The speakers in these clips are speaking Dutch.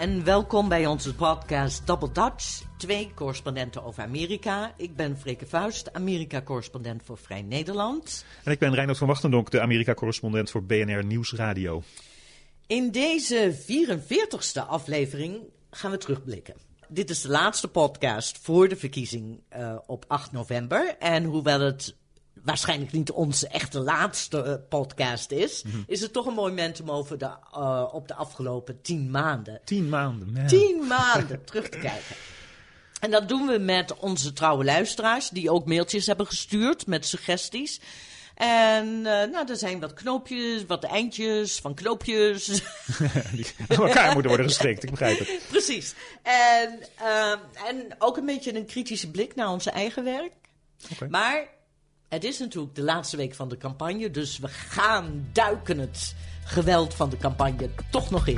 en welkom bij onze podcast Double Dutch. Twee correspondenten over Amerika. Ik ben Freke Vuist, Amerika-correspondent voor Vrij Nederland. En ik ben Reinhard van Wachtendonk, de Amerika-correspondent voor BNR Nieuwsradio. In deze 44ste aflevering gaan we terugblikken. Dit is de laatste podcast voor de verkiezing uh, op 8 november. En hoewel het waarschijnlijk niet onze echte laatste uh, podcast is, mm -hmm. is het toch een mooi moment om over de, uh, op de afgelopen tien maanden. Tien maanden, man. Tien maanden terug te kijken. En dat doen we met onze trouwe luisteraars, die ook mailtjes hebben gestuurd met suggesties. En uh, nou, er zijn wat knoopjes, wat eindjes van knoopjes. die aan elkaar moeten worden gestrikt, ik begrijp het. Precies. En, uh, en ook een beetje een kritische blik naar onze eigen werk. Okay. Maar het is natuurlijk de laatste week van de campagne, dus we gaan duiken het geweld van de campagne toch nog in.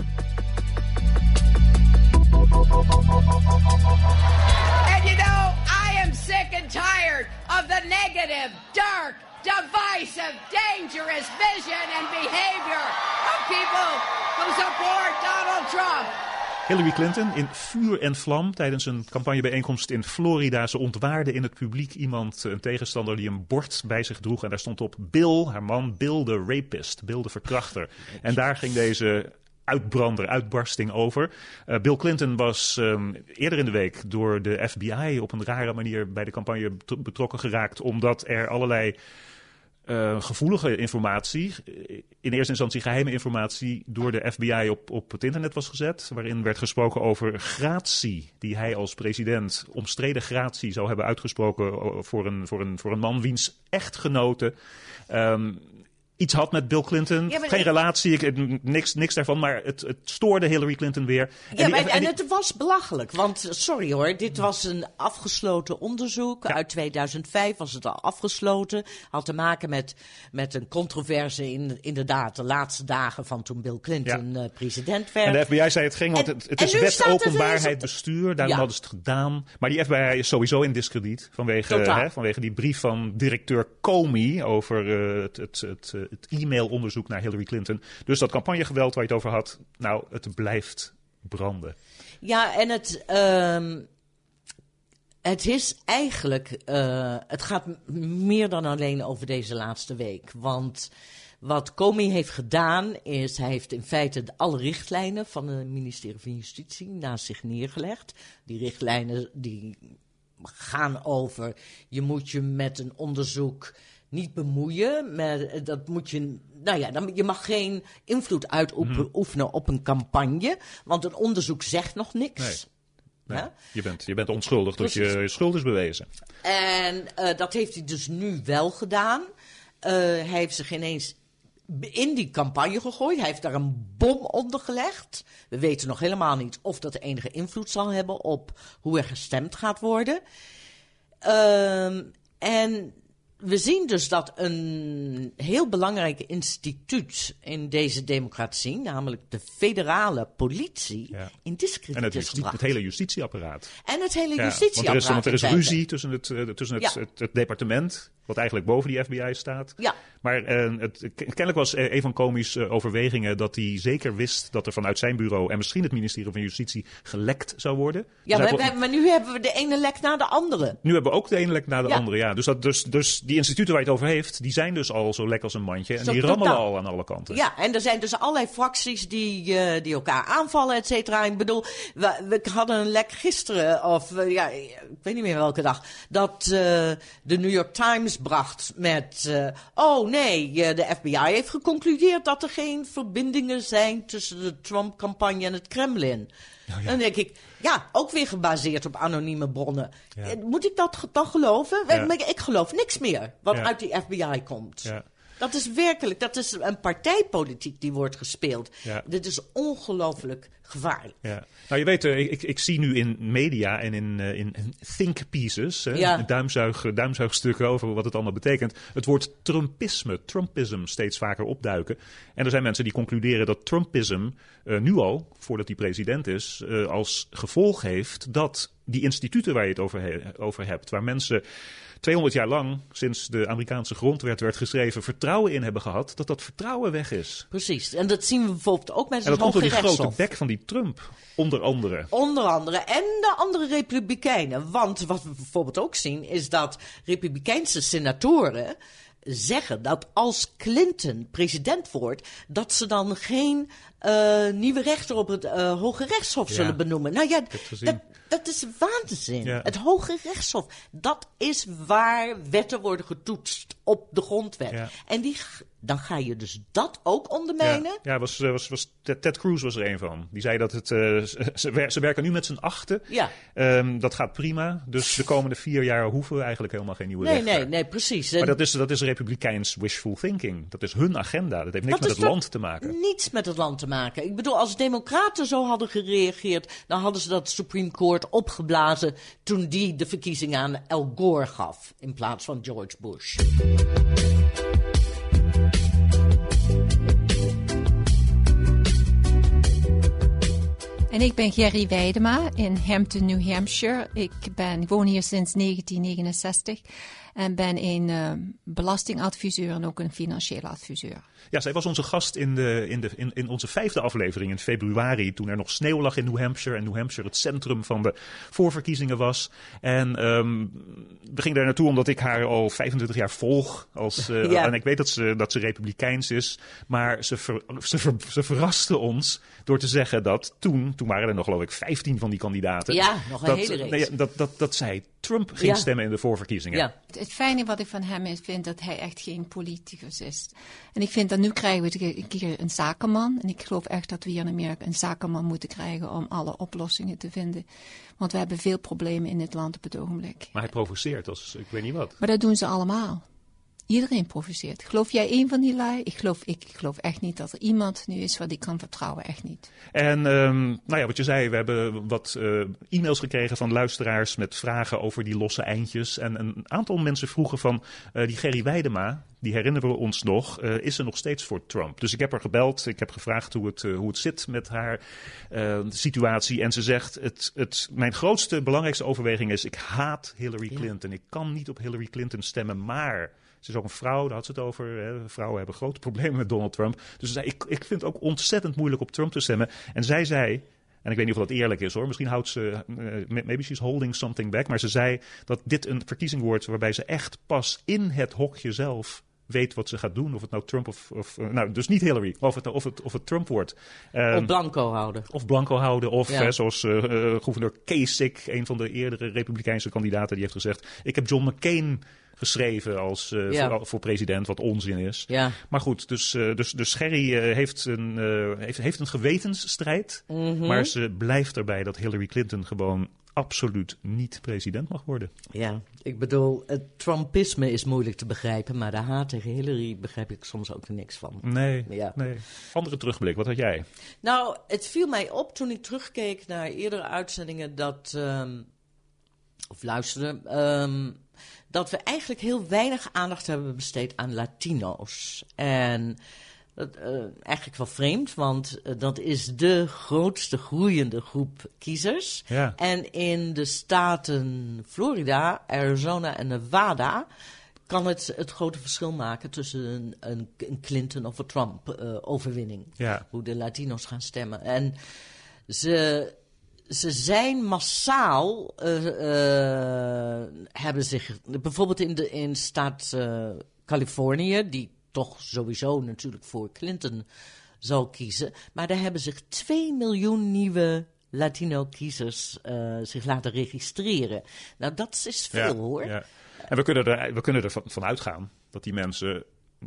And you know, I am sick and tired of the negative, dark, divisive, dangerous vision and behavior of people who support Donald Trump. Hillary Clinton in vuur en vlam tijdens een campagnebijeenkomst in Florida. Ze ontwaarde in het publiek iemand, een tegenstander, die een bord bij zich droeg. En daar stond op Bill, haar man, Bill de rapist, Bill de verkrachter. En daar ging deze uitbrander, uitbarsting over. Uh, Bill Clinton was um, eerder in de week door de FBI op een rare manier bij de campagne betrokken geraakt, omdat er allerlei uh, gevoelige informatie, in eerste instantie geheime informatie, door de FBI op, op het internet was gezet. Waarin werd gesproken over gratie, die hij als president omstreden gratie zou hebben uitgesproken voor een, voor een, voor een man wiens echtgenote. Um, iets had met Bill Clinton. Ja, Geen ik... relatie, ik, niks, niks daarvan. Maar het, het stoorde Hillary Clinton weer. Ja, en, die, maar, en, die... het was belachelijk. Want, sorry hoor, dit was een afgesloten onderzoek. Ja. Uit 2005 was het al afgesloten. Had te maken met, met een controverse in inderdaad de laatste dagen van toen Bill Clinton ja. uh, president werd. En de FBI zei het ging, want het, het is wet openbaarheid bestuur. Daarom hadden ze het gedaan. Maar die FBI is sowieso in discrediet. Vanwege, hè, vanwege die brief van directeur Comey over uh, het, het, het het e-mailonderzoek naar Hillary Clinton. Dus dat campagnegeweld waar je het over had, nou, het blijft branden. Ja, en het. Uh, het is eigenlijk. Uh, het gaat meer dan alleen over deze laatste week. Want. Wat Comey heeft gedaan is, hij heeft in feite alle richtlijnen van het ministerie van Justitie naast zich neergelegd. Die richtlijnen die gaan over, je moet je met een onderzoek niet bemoeien. Maar dat moet je. Nou ja, dan, je mag geen invloed uitoefenen op een campagne. Want een onderzoek zegt nog niks. Nee. Nee, je, bent, je bent onschuldig tot je, je schuld is bewezen. En uh, dat heeft hij dus nu wel gedaan. Uh, hij heeft zich ineens in die campagne gegooid. Hij heeft daar een bom onder gelegd. We weten nog helemaal niet of dat enige invloed zal hebben op hoe er gestemd gaat worden. Uh, en we zien dus dat een heel belangrijk instituut in deze democratie, namelijk de federale politie, ja. in discrediet en het, is gebracht. het hele justitieapparaat. En het hele ja, justitieapparaat. Want er is, want er is ruzie tussen het, tussen het, ja. het, het departement wat eigenlijk boven die FBI staat. Ja. Maar uh, het, kennelijk was een van Comey's uh, overwegingen dat hij zeker wist dat er vanuit zijn bureau en misschien het ministerie van Justitie gelekt zou worden. Ja, dus maar, maar, nu hebben we de ene lek na de andere. Nu hebben we ook de ene lek na de andere, ja. Dus, dat, dus, dus die instituten waar je het over heeft, die zijn dus al zo lek als een mandje. En zo die rammelen al aan alle kanten. Ja, en er zijn dus allerlei fracties die, uh, die elkaar aanvallen, et cetera. Ik bedoel, we, we hadden een lek gisteren, of ja, ik weet niet meer welke dag, dat de New York Times bracht met oh nee, de FBI heeft geconcludeerd dat er geen verbindingen zijn tussen de Trump-campagne en het Kremlin. Oh, ja. Dan denk ik, ja, ook weer gebaseerd op anonieme bronnen. Ja. Moet ik dat dan geloven? Ja. Ik geloof niks meer wat uit die FBI komt. Dat is werkelijk, dat is een partijpolitiek die wordt gespeeld. Dit is ongelooflijk gevaarlijk. Ja. Nou, je weet, ik, ik zie nu in media en in, in, in think pieces, ja. duimzuig, duimzuigstukken over wat het allemaal betekent, het woord Trumpisme, Trumpism steeds vaker opduiken. En er zijn mensen die concluderen dat Trumpism uh, nu al, voordat hij president is, uh, als gevolg heeft dat die instituten waar je het over, he- over hebt, waar mensen 200 jaar lang, sinds de Amerikaanse grondwet werd geschreven, vertrouwen in hebben gehad, dat dat vertrouwen weg is. Precies. En dat zien we bijvoorbeeld ook met En het dat komt door die grote bek van die Trump, onder andere. Onder andere. En de andere republikeinen. Want wat we bijvoorbeeld ook zien is dat republikeinse senatoren zeggen dat als Clinton president wordt, dat ze dan geen eh, nieuwe rechter op het eh, Hoge Rechtshof Ja. zullen benoemen. Nou ja, dat, dat is waanzin. Ja. Het Hoge Rechtshof, dat is waar wetten worden getoetst op de grondwet. Ja. En die, dan ga je dus dat ook ondermijnen. Ja, ja was, eh, was, was, Ted, Cruz was er een van. Die zei dat het. eh, ze, ze wer- ze werken nu met z'n achten. Ja. Ehm, dat gaat prima. Dus de komende vier jaar hoeven we eigenlijk helemaal geen nieuwe Nee, rechter. nee, nee, precies. Maar dat is, dat is republikeins wishful thinking. Dat is hun agenda. Dat heeft niks Dat met het land te maken. Niets met het land te maken. Ik bedoel, als democraten zo hadden gereageerd, dan hadden ze dat Supreme Court opgeblazen toen die de verkiezingen aan Al Gore gaf in plaats van George Bush. En ik ben Gerry Weidema in Hampton, New Hampshire. Ik, ben, ik woon hier sinds 1969 en ben een eh, belastingadviseur en ook een financieel adviseur. Ja, zij was onze gast in, de, in, de, in, in onze vijfde aflevering in februari. Toen er nog sneeuw lag in New Hampshire. En New Hampshire het centrum van de voorverkiezingen was. En ehm, we gingen daar naartoe omdat ik haar al 25 jaar volg. Als, eh, Ja. En ik weet dat ze, dat ze republikeins is. Maar ze, ver, ze, ver- ze verraste ons door te zeggen dat toen, toen waren er nog geloof ik 15 van die kandidaten. Ja, nog een dat, hele reeks. nee, dat, dat, dat zij Trump ging Ja. stemmen in de voorverkiezingen. Ja, Het fijne wat ik van hem is, vind dat hij echt geen politicus is. En ik vind dat nu krijgen we een keer een zakenman. En ik geloof echt dat we hier in Amerika een zakenman moeten krijgen om alle oplossingen te vinden. Want we hebben veel problemen in dit land op het ogenblik. Maar hij provoceert als ik weet niet wat. Maar dat doen ze allemaal. Iedereen provoceert. Geloof jij één van die lui? Ik geloof, ik geloof echt niet dat er iemand nu is wat ik kan vertrouwen. Echt niet. En ehm, nou ja, wat je zei, we hebben wat eh, e-mails gekregen van luisteraars met vragen over die losse eindjes. En een aantal mensen vroegen van eh, die Gerry Weidema, die herinneren we ons nog, eh, is ze nog steeds voor Trump? Dus ik heb haar gebeld, ik heb gevraagd hoe het, hoe het zit met haar situatie. En ze zegt, het, het, mijn grootste, belangrijkste overweging is, ik haat Hillary Clinton. Ik kan niet op Hillary Clinton stemmen, maar... Ze is ook een vrouw, daar had ze het over. Hè. Vrouwen hebben grote problemen met Donald Trump. Dus ze zei, ik, ik vind het ook ontzettend moeilijk op Trump te stemmen. En zij zei, en ik weet niet of dat eerlijk is hoor. Misschien houdt ze, eh, maybe she's holding something back. Maar ze zei dat dit een verkiezing wordt waarbij ze echt pas in het hokje zelf weet wat ze gaat doen. Of het nou Trump of, of eh, nou dus niet Hillary, of het, of het, of het Trump wordt. Ehm, op blanco houden. of blanco houden. Of Ja. hè, zoals eh, eh, gouverneur Kasich, een van de eerdere republikeinse kandidaten, die heeft gezegd: Ik heb John McCain geschreven als, Ja. voor, voor president, wat onzin is. Ja. Maar goed, dus, dus, dus eh, heeft, een, heeft, heeft een gewetensstrijd. Mhm. Maar ze blijft erbij dat Hillary Clinton gewoon absoluut niet president mag worden. Ja, ik bedoel, het Trumpisme is moeilijk te begrijpen, maar de haat tegen Hillary begrijp ik soms ook er niks van. Nee, Ja. nee. Andere terugblik, wat had jij? Nou, het viel mij op toen ik terugkeek naar eerdere uitzendingen dat, ehm, of luisterde, ehm, dat we eigenlijk heel weinig aandacht hebben besteed aan Latino's. En dat, eh, eigenlijk wel vreemd, want eh, dat is de grootste groeiende groep kiezers. Ja. En in de staten Florida, Arizona en Nevada kan het het grote verschil maken tussen een, een, een Clinton of een Trump-overwinning Ja. hoe de Latino's gaan stemmen. En ze, ze zijn massaal, eh, eh, hebben zich, bijvoorbeeld in de in staat eh, Californië, die toch sowieso natuurlijk voor Clinton zal kiezen, maar daar hebben zich 2 miljoen nieuwe Latino-kiezers eh, zich laten registreren. Nou, dat is veel Ja, hoor. ja. En we kunnen er, we kunnen er van, van uitgaan dat die mensen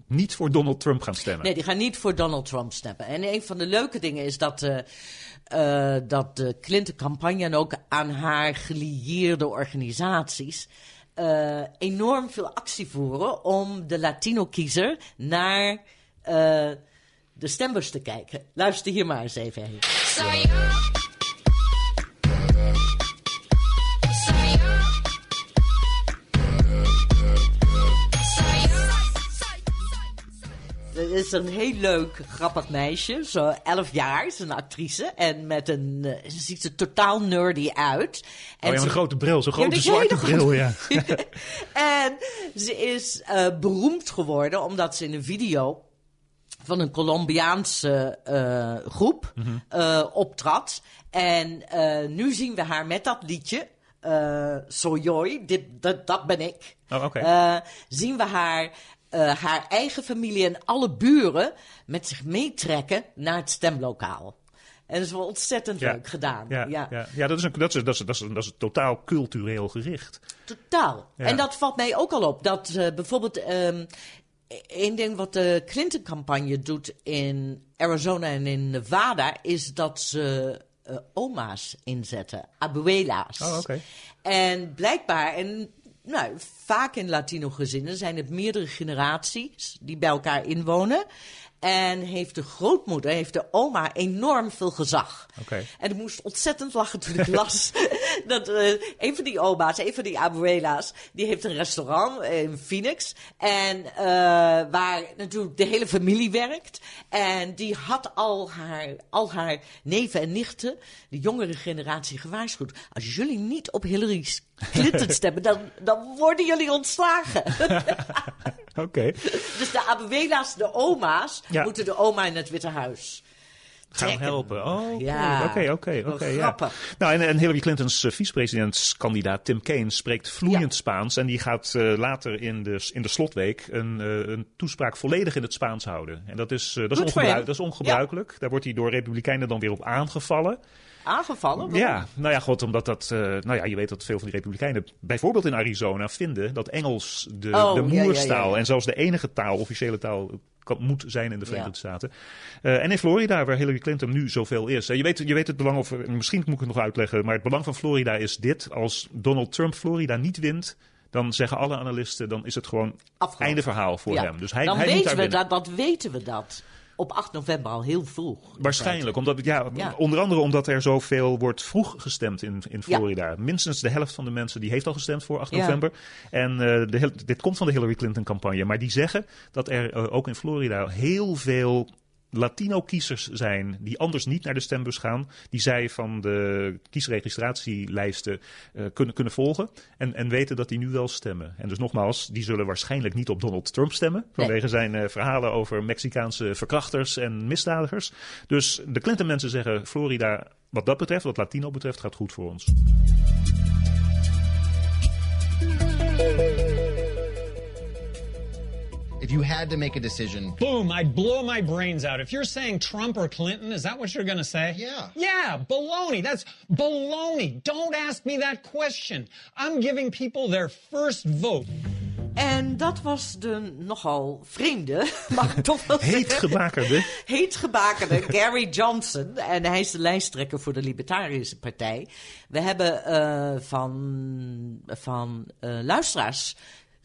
niet voor Donald Trump gaan stemmen. Nee, die gaan niet voor Donald Trump stemmen. En een van de leuke dingen is dat, eh, eh, dat de Clinton-campagne en ook aan haar gelieerde organisaties eh, enorm veel actie voeren om de Latino-kiezer naar eh, de stembus te kijken. Luister hier maar eens even. Is een heel leuk, grappig meisje. Zo 11 jaar, is een actrice. En met een, eh, ze ziet er totaal nerdy uit. En Oh ja, ze- een grote bril, zo'n grote zwarte bril, ja. en ze is eh, beroemd geworden omdat ze in een video van een Colombiaanse eh, groep eh, optrad. En nu zien we haar met dat liedje. Soy yo, dit, dat, dat ben ik. Oh, oké. Eh, zien we haar, eh, haar eigen familie en alle buren met zich meetrekken naar het stemlokaal. En dat is wel ontzettend Ja. leuk gedaan. Ja, ja. ja. dat, is een, dat, is, dat, is, dat, is, dat is totaal cultureel gericht. Totaal. En dat valt mij ook al op. Dat eh, bijvoorbeeld ehm één ding wat de Clinton-campagne doet in Arizona en in Nevada... is dat ze eh, oma's inzetten, abuela's. Oh, oké. En blijkbaar, en nou, vaak in Latino-gezinnen zijn het meerdere generaties die bij elkaar inwonen... En heeft de grootmoeder, heeft de oma enorm veel gezag. En ik moest ontzettend lachen toen ik las dat eh, een van die oma's, een van die abuela's, die heeft een restaurant in Phoenix. En eh, waar natuurlijk de hele familie werkt. En die had al haar, al haar neven en nichten, de jongere generatie, gewaarschuwd. Als jullie niet op Hillary Clinton stemmen, dan, dan worden jullie ontslagen. Oké. dus de abuela's, de oma's, Ja. moeten de oma in het Witte Huis. Gaan helpen. Oh, oké, Ja. oké, oké, oké. ja. grappig. Nou, en, en Hillary Clinton's eh, vicepresidentskandidaat Tim Kaine spreekt vloeiend Ja. Spaans. En die gaat eh, later in de, in de slotweek een, eh, een toespraak volledig in het Spaans houden. En dat is, eh, dat is, ongebruik- dat is ongebruikelijk. Daar wordt hij door Republikeinen dan weer op aangevallen. Aangevallen? Waarom? Ja, nou ja, god, omdat dat. eh, nou ja, je weet dat veel van die Republikeinen, bijvoorbeeld in Arizona, vinden dat Engels de, Oh, de ja, ja, moerstaal ja. en zelfs de enige taal, officiële taal. Kan, moet zijn in de Verenigde. Staten. Eh, en in Florida, waar Hillary Clinton nu zoveel is. Je, weet, je weet het belang, of misschien moet ik het nog uitleggen, maar het belang van Florida is dit. Als Donald Trump Florida niet wint, dan zeggen alle analisten, dan is het gewoon Afgelopen. einde verhaal voor Ja. hem. Dus hij, dan hij moet weten daar we winnen. dat, dat weten we dat. Op 8 november al heel vroeg. Waarschijnlijk, omdat, ja, Ja. onder andere omdat er zoveel wordt vroeg gestemd in, in Ja. Florida. Minstens de helft van de mensen die heeft al gestemd voor 8 Ja. november. En eh, de, dit komt van de Hillary Clinton campagne. Maar die zeggen dat er eh, ook in Florida heel veel Latino-kiezers zijn die anders niet naar de stembus gaan. Die zij van de kiesregistratielijsten eh, kunnen, kunnen volgen. En, en weten dat die nu wel stemmen. En dus nogmaals, die zullen waarschijnlijk niet op Donald Trump stemmen. Vanwege zijn eh, verhalen over Mexicaanse verkrachters en misdadigers. Dus de Clinton-mensen zeggen Florida, wat dat betreft, wat Latino betreft, gaat goed voor ons. If you had to make a decision, Boom, I'd blow my brains out. If you're saying Trump or Clinton, is that what you're going to say? Yeah. Yeah, baloney. That's baloney. Don't ask me that question. I'm giving people their first vote. En dat was de nogal vreemde, mag ik toch wel Heet zeggen. gebakerde. Heet gebakerde Gary Johnson. En hij is de lijsttrekker voor de Libertarische Partij. We hebben eh, van, van eh, luisteraars.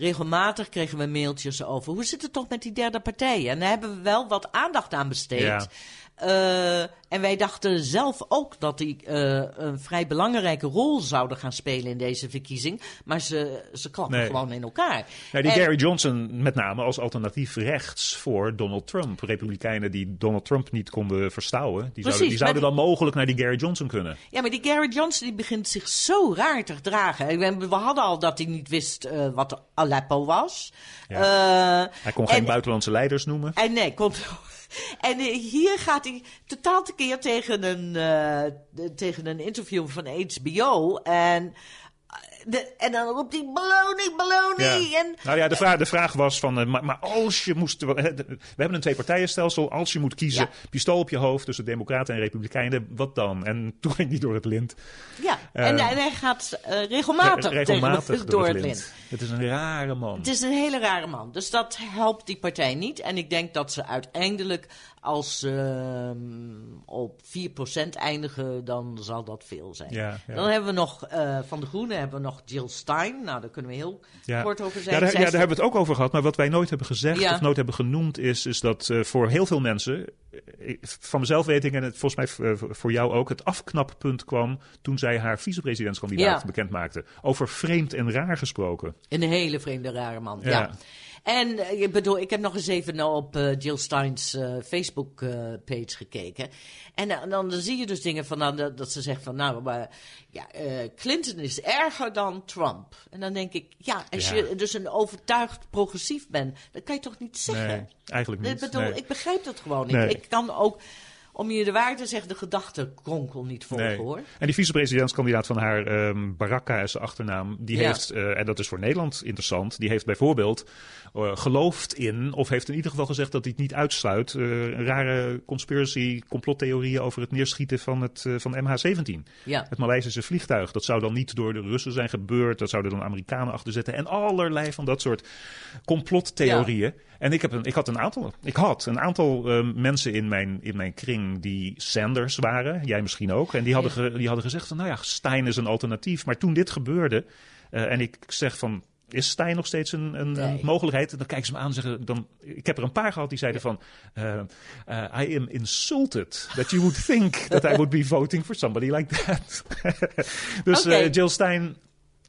Regelmatig kregen we mailtjes over. Hoe zit het toch met die derde partij? En daar hebben we wel wat aandacht aan besteed. Ja. Eh, en wij dachten zelf ook dat die eh, een vrij belangrijke rol zouden gaan spelen in deze verkiezing. Maar ze, ze klappen Nee. gewoon in elkaar. Ja, die En- Gary Johnson met name als alternatief rechts voor Donald Trump. Republikeinen die Donald Trump niet konden verstouwen, die zouden, die zouden dan mogelijk naar die Gary Johnson kunnen. Ja, maar die Gary Johnson die begint zich zo raar te gedragen. Ben- We hadden al dat hij niet wist eh, wat Aleppo was. Eh, Hij kon geen en- buitenlandse leiders noemen. En nee, komt. En hier gaat hij totaal tekeer tegen een, eh, tegen een interview van HBO. En, de, en dan roept hij baloney, baloney. Ja. En, nou ja, de vraag, de vraag was van, eh, maar, maar als je moest, we hebben een twee-partijenstelsel, als je moet kiezen, Ja. pistool op je hoofd tussen democraten en republikeinen, wat dan? En toen ging hij door het lint. ja, en, Eh, en hij gaat regelmatig, Regelmatig tegen, door het lint. Het is een rare man. Het is een hele rare man. Dus dat helpt die partij niet. En ik denk dat ze uiteindelijk, als ze ehm, op 4% eindigen, dan zal dat veel zijn. Ja, ja. Dan hebben we nog, eh, van de Groenen hebben we nog Jill Stein. Nou, daar kunnen we heel Ja. kort over zijn. Ja, daar, daar hebben we het ook over gehad. Maar wat wij nooit hebben gezegd of nooit hebben genoemd is, is dat eh, voor heel veel mensen, eh, van mezelf weet ik en het, volgens mij voor jou ook, het afknappunt kwam toen zij haar vicepresidentskandidaat bekend maakte. Over vreemd en raar gesproken. Een hele vreemde, rare man. Ja. En uh, ik bedoel, ik heb nog eens even op uh, Jill Stein's uh, Facebook-page gekeken. En dan, dan, zie je dus dingen van nou, dat, ze zegt van nou, maar, ja, Clinton is erger dan Trump. En dan denk ik, ja, als ja. je dus een overtuigd progressief bent, dat kan je toch niet zeggen? Nee, eigenlijk niet. Ik bedoel, nee. ik begrijp dat gewoon niet. Nee. Ik kan ook om je de waarde te zeggen, de gedachtenkronkel niet volgen Nee. hoor. En die vicepresidentskandidaat van haar, ehm Baraka is de achternaam, die Ja. heeft, eh, en dat is voor Nederland interessant, die heeft bijvoorbeeld eh, geloofd in, of heeft in ieder geval gezegd dat hij het niet uitsluit, eh, rare conspiracy, complottheorieën over het neerschieten van het van MH17. Ja. Het Maleisische vliegtuig. Dat zou dan niet door de Russen zijn gebeurd. Dat zouden dan Amerikanen achter zitten. En allerlei van dat soort complottheorieën. En ik, heb een, ik had een aantal, ik had een aantal eh, mensen in mijn, in mijn kring die Sanders waren. Jij misschien ook. En die hadden, ge- die hadden gezegd van, nou ja, Stein is een alternatief. Maar toen dit gebeurde, eh, en ik zeg van... Is Stijn nog steeds een, een, mogelijkheid? En dan kijken ze me aan en zeggen... Dan, ik heb er een paar gehad die zeiden van... eh, eh, I am insulted that you would think that I would be voting for somebody like that. dus Jill Stein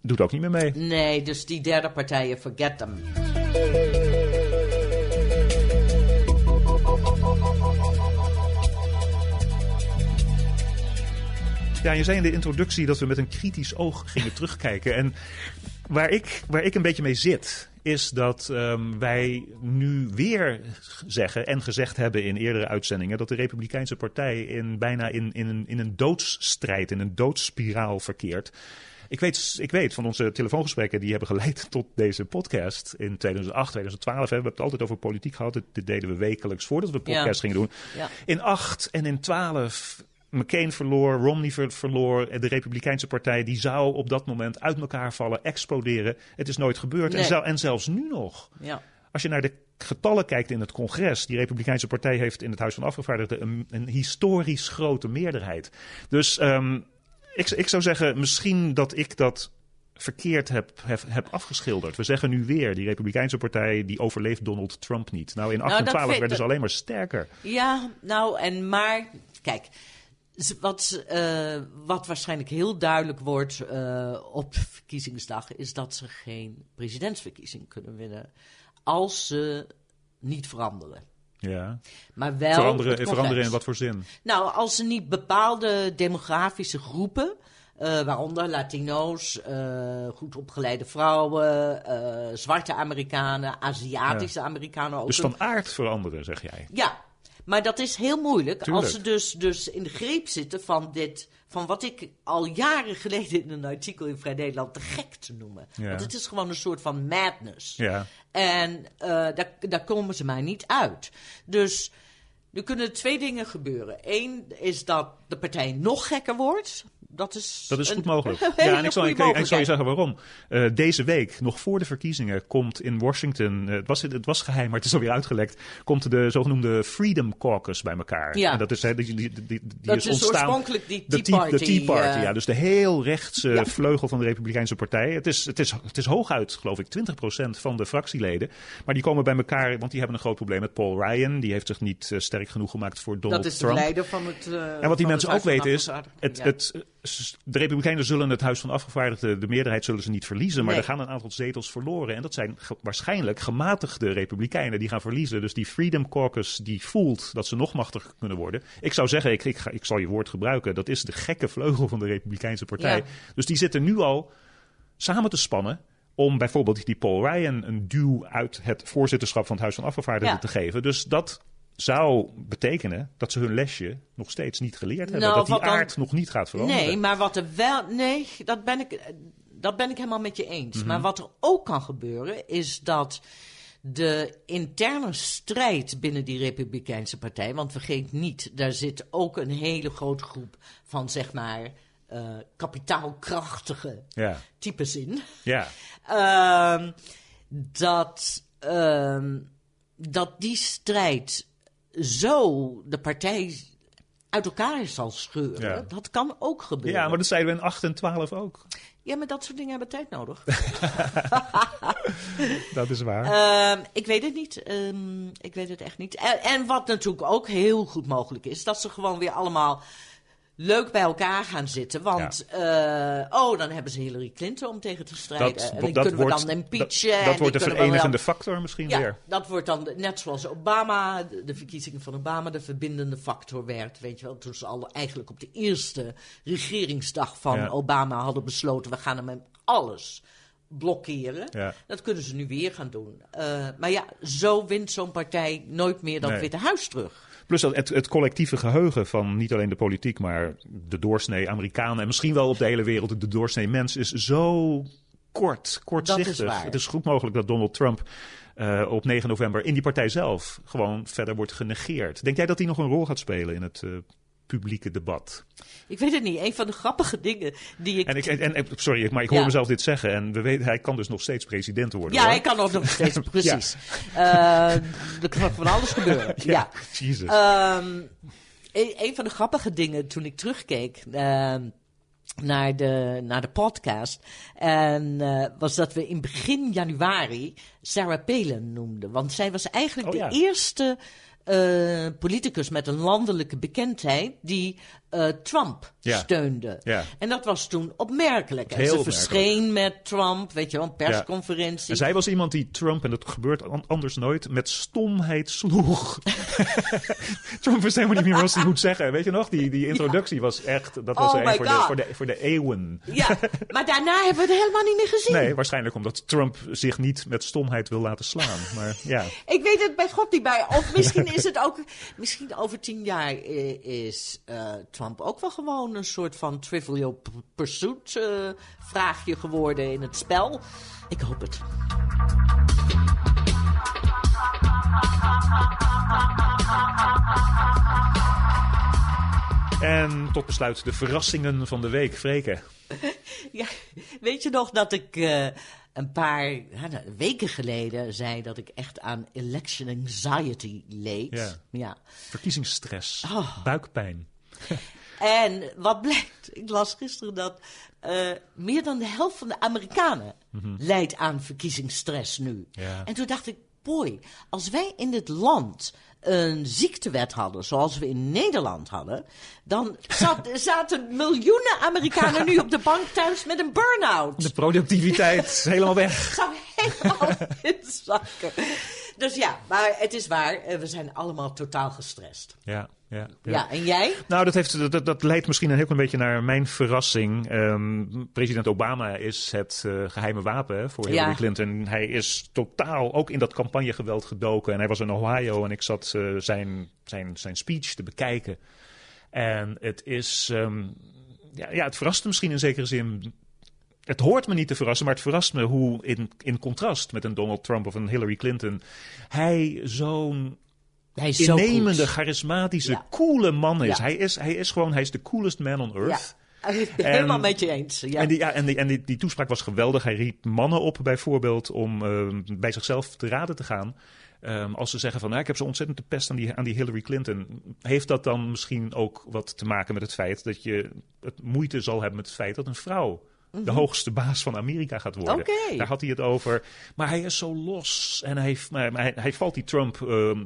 doet ook niet meer mee. Nee, dus die derde partijen, forget them. Ja, je zei in de introductie dat we met een kritisch oog gingen terugkijken. En waar ik, waar ik een beetje mee zit, is dat ehm, wij nu weer zeggen en gezegd hebben in eerdere uitzendingen dat de Republikeinse Partij in, bijna in, in, een, in een doodsstrijd, in een doodsspiraal verkeert. Ik weet, ik weet van onze telefoongesprekken die hebben geleid tot deze podcast in 2008, 2012. Hè, we hebben het altijd over politiek gehad. Dit, dit deden we wekelijks voordat we podcast Ja. gingen doen. Ja. In 8 en in 12 McCain verloor, Romney ver- verloor. De Republikeinse Partij die zou op dat moment uit elkaar vallen, exploderen. Het is nooit gebeurd. En, zel- en zelfs nu nog. Ja. Als je naar de getallen kijkt in het congres, die Republikeinse Partij heeft in het Huis van Afgevaardigden een, een historisch grote meerderheid. Dus ehm, ik, ik zou zeggen, misschien dat ik dat verkeerd heb, heb, heb afgeschilderd. We zeggen nu weer, die Republikeinse Partij die overleeft Donald Trump niet. Nou, in 8 en dat 12 vind- werden ze alleen maar sterker. Ja, nou, en maar, kijk, wat, eh, wat waarschijnlijk heel duidelijk wordt eh, op verkiezingsdag, is dat ze geen presidentsverkiezing kunnen winnen als ze niet veranderen. Ja. Maar wel. Veranderen, veranderen in wat voor zin? Nou, als ze niet bepaalde demografische groepen, eh, waaronder Latino's, goed opgeleide vrouwen, zwarte Amerikanen, Aziatische Amerikanen ook. Dus van aard veranderen, zeg jij. Ja, maar dat is heel moeilijk Tuurlijk. als ze dus, dus in de greep zitten van dit, van wat ik al jaren geleden in een artikel in Vrij Nederland te gek te noemen. Ja. Want het is gewoon een soort van madness. Ja. En eh, daar, daar komen ze maar niet uit. Dus er kunnen twee dingen gebeuren. Eén is dat de partij nog gekker wordt. Dat is, Dat is goed mogelijk. Ja, en ik zal, goede ik, ik zal je zeggen waarom. Eh, deze week, nog voor de verkiezingen, komt in Washington, eh, het, was, het was geheim, maar het is alweer uitgelekt, komt de zogenoemde Freedom Caucus bij elkaar. Ja. En dat is, hè, die, die, die, die Dat is is ontstaan. oorspronkelijk die de Tea Tea, de Tea Party, Party, eh, ja. Dus de heel rechtse Ja. vleugel van de Republikeinse Partij. Het is, het, is, het is hooguit, geloof ik, 20% van de fractieleden. Maar die komen bij elkaar, want die hebben een groot probleem met Paul Ryan. Die heeft zich niet sterk genoeg gemaakt voor Donald Dat is Trump. de leider van het. eh, En wat die mensen ook weten is, het, Ja. het, de Republikeinen zullen het Huis van Afgevaardigden, de meerderheid zullen ze niet verliezen, maar Nee. er gaan een aantal zetels verloren. En dat zijn ge- waarschijnlijk gematigde Republikeinen die gaan verliezen. Dus die Freedom Caucus die voelt dat ze nog machtiger kunnen worden. Ik zou zeggen, ik, ik, ga, ik zal je woord gebruiken, dat is de gekke vleugel van de Republikeinse Partij. Ja. Dus die zitten nu al samen te spannen om bijvoorbeeld die Paul Ryan een duw uit het voorzitterschap van het Huis van Afgevaardigden Ja. te geven. Dus dat zou betekenen dat ze hun lesje nog steeds niet geleerd hebben. Nou, dat die dan- aard nog niet gaat veranderen. Nee, maar wat er wel. Nee, dat ben ik, dat ben ik helemaal met je eens. Mhm. Maar wat er ook kan gebeuren, is dat de interne strijd binnen die Republikeinse Partij. Want vergeet niet, daar zit ook een hele grote groep van zeg maar. eh, kapitaalkrachtige Ja, types in. ja. Ehm, dat, ehm, dat die strijd zo de partij uit elkaar zal scheuren. Ja. Dat kan ook gebeuren. ja, maar dat zeiden we in 8 en 12 ook. Ja, maar dat soort dingen hebben tijd nodig. Dat is waar. Ehm, ik weet het niet. Ehm, ik weet het echt niet. En, en wat natuurlijk ook heel goed mogelijk is, dat ze gewoon weer allemaal leuk bij elkaar gaan zitten. Want, eh, oh, dan hebben ze Hillary Clinton om tegen te strijden. Dat, en die dat kunnen wordt, we dan dat, impeachen. en dat die wordt de verenigende wel- factor misschien ja, weer. dat wordt dan net zoals Obama, de, de verkiezingen van Obama, de verbindende factor werd. Weet je wel, toen ze al eigenlijk op de eerste regeringsdag van Ja. Obama hadden besloten: we gaan hem met alles blokkeren. Ja. Dat kunnen ze nu weer gaan doen. Eh, maar ja, zo wint zo'n partij nooit meer dat Nee. Witte Huis terug. Plus dat het, het collectieve geheugen van niet alleen de politiek, maar de doorsnee Amerikanen en misschien wel op de hele wereld de doorsnee mens is zo kort, kortzichtig. waar. Het is goed mogelijk dat Donald Trump eh, op 9 november in die partij zelf gewoon verder wordt genegeerd. Denk jij dat hij nog een rol gaat spelen in het eh, publieke debat? Ik weet het niet. Een van de grappige dingen die ik. En ik, en, en- sorry, maar ik hoor Ja. mezelf dit zeggen en we weten, hij kan dus nog steeds president worden. ja, hoor. hij kan ook nog steeds, precies. Eh, er kan van alles gebeuren. ja. Jesus. Ehm, een, een van de grappige dingen toen ik terugkeek ehm, naar, de, naar de podcast. En, eh, was dat we in begin januari Sarah Palin noemden. Want zij was eigenlijk Oh, de ja. eerste eh, politicus met een landelijke bekendheid die eh, Trump Ja. steunde. Ja. En dat was toen opmerkelijk. En ze verscheen met Trump, weet je wel, een persconferentie. En zij was iemand die Trump, en dat gebeurt an- anders nooit, met stomheid sloeg. Trump wist helemaal niet meer wat hij moet zeggen. Weet je nog? Die, die introductie was echt, dat was Oh een voor de, voor, de, voor de eeuwen. Ja, maar daarna hebben we het helemaal niet meer gezien. Nee, waarschijnlijk omdat Trump zich niet met stomheid wil laten slaan. Maar ja, Ik weet het bij God niet bij. Of misschien is het ook. Misschien over tien jaar eh, is eh, Trump ook wel gewoon een soort van trivial pursuit eh, vraagje geworden in het spel. Ik hoop het. en tot besluit de verrassingen van de week. Freke. Ja, weet je nog dat ik eh, een paar ja, weken geleden zei dat ik echt aan election anxiety leed? Ja. ja. Verkiezingsstress. Oh. Buikpijn. En wat blijkt, ik las gisteren dat eh, meer dan de helft van de Amerikanen lijdt aan verkiezingsstress nu. Ja. En toen dacht ik, boy, als wij in dit land een ziektewet hadden, zoals we in Nederland hadden, dan zat, zaten miljoenen Amerikanen nu op de bank thuis met een burn-out. De productiviteit is helemaal weg. Het zou helemaal inzakken. Dus ja, maar het is waar, eh, we zijn allemaal totaal gestrest. Ja, ja, Ja, en jij? Nou, dat, heeft, dat, dat leidt misschien een heel klein beetje naar mijn verrassing. Ehm, president Obama is het eh, geheime wapen voor Hillary Ja. Clinton. Hij is totaal ook in dat campagnegeweld gedoken. En hij was in Ohio en ik zat eh, zijn, zijn, zijn speech te bekijken. En het is... ehm, ja, ja, het verraste misschien in zekere zin het hoort me niet te verrassen, maar het verrast me hoe in, in contrast met een Donald Trump of een Hillary Clinton hij zo'n Hij is innemende, charismatische, Ja. coole man is. Ja. Hij is. Hij is gewoon, hij is de coolest man on Ja, earth. ben helemaal met je eens. Ja. En, die, ja, en, die, en die, die toespraak was geweldig. Hij riep mannen op bijvoorbeeld om ehm, bij zichzelf te raden te gaan. Ehm, als ze zeggen van, nou, ik heb zo ontzettend de pest aan die, aan die Hillary Clinton. Heeft dat dan misschien ook wat te maken met het feit dat je het moeite zal hebben met het feit dat een vrouw de hoogste baas van Amerika gaat worden? Mhm. Daar had hij het over. Maar hij is zo los en hij, hij, hij valt die Trump ehm,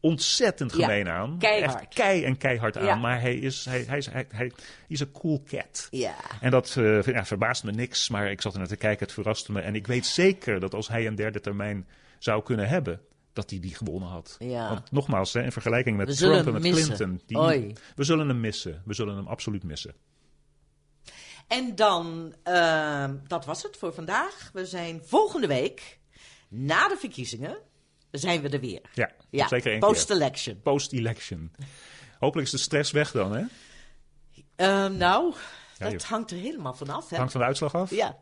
ontzettend Ja, gemeen aan. keihard. Echt kei en keihard aan. Ja. Maar hij is, hij, hij is, hij, hij is een cool cat. Ja. En dat eh, ja, verbaast me niks, maar ik zat er naar te kijken, het verraste me. En ik weet zeker dat als hij een derde termijn zou kunnen hebben, dat hij die gewonnen had. Ja. Want nogmaals, hè, in vergelijking met Trump en met missen. Clinton, die, we zullen hem missen. We zullen hem absoluut missen. En dan, ehm, dat was het voor vandaag. We zijn volgende week, na de verkiezingen, zijn we er weer. Ja, Ja, zeker één keer. post-election. Post-election. Hopelijk is de stress weg dan, hè? Ehm, nou, Ja, dat hangt er helemaal vanaf. Hangt van de uitslag af. Ja.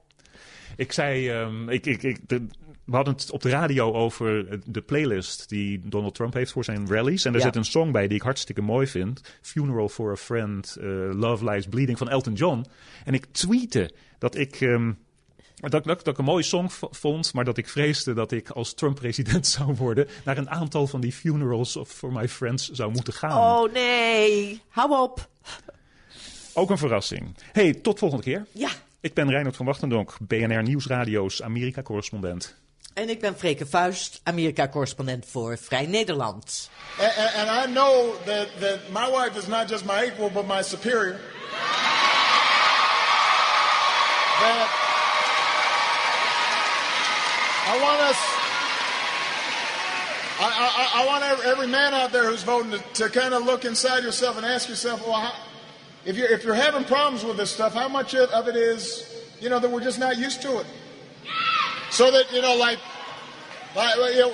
Ik zei, ehm, ik, ik, ik, de- we hadden het op de radio over de playlist die Donald Trump heeft voor zijn rallies. En daar Ja. zit een song bij die ik hartstikke mooi vind. Funeral for a Friend, eh, Love Lies Bleeding van Elton John. En ik tweette dat ik... ehm, dat, dat, dat ik een mooie song vond, maar dat ik vreesde dat ik als Trump president zou worden, naar een aantal van die funerals of for my friends zou moeten gaan. Oh nee, hou op. Ook een verrassing. Hey, tot volgende keer. Ja, Ik ben Reinhard van Wachtendonk, BNR Nieuwsradio's Amerika-correspondent. En ik ben Freke Vuist, Amerika-correspondent voor Vrij Nederland. And, I know that, my wife is not just my equal, but my superior. That I want us, I, I, I want every man out there who's voting to, to kind of look inside yourself and ask yourself, well, how, if, you're, if you're having problems with this stuff, how much of it is, you know, that we're just not used to it? So that, you know, like, like you know,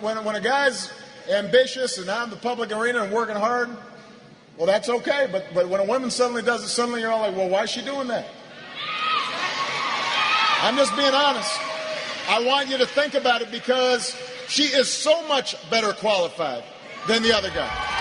when, when a guy's ambitious and out in the public arena and working hard, well, that's okay. But, but when a woman suddenly does it, suddenly you're all like, well, why is she doing that? I'm just being honest. I want you to think about it because she is so much better qualified than the other guy.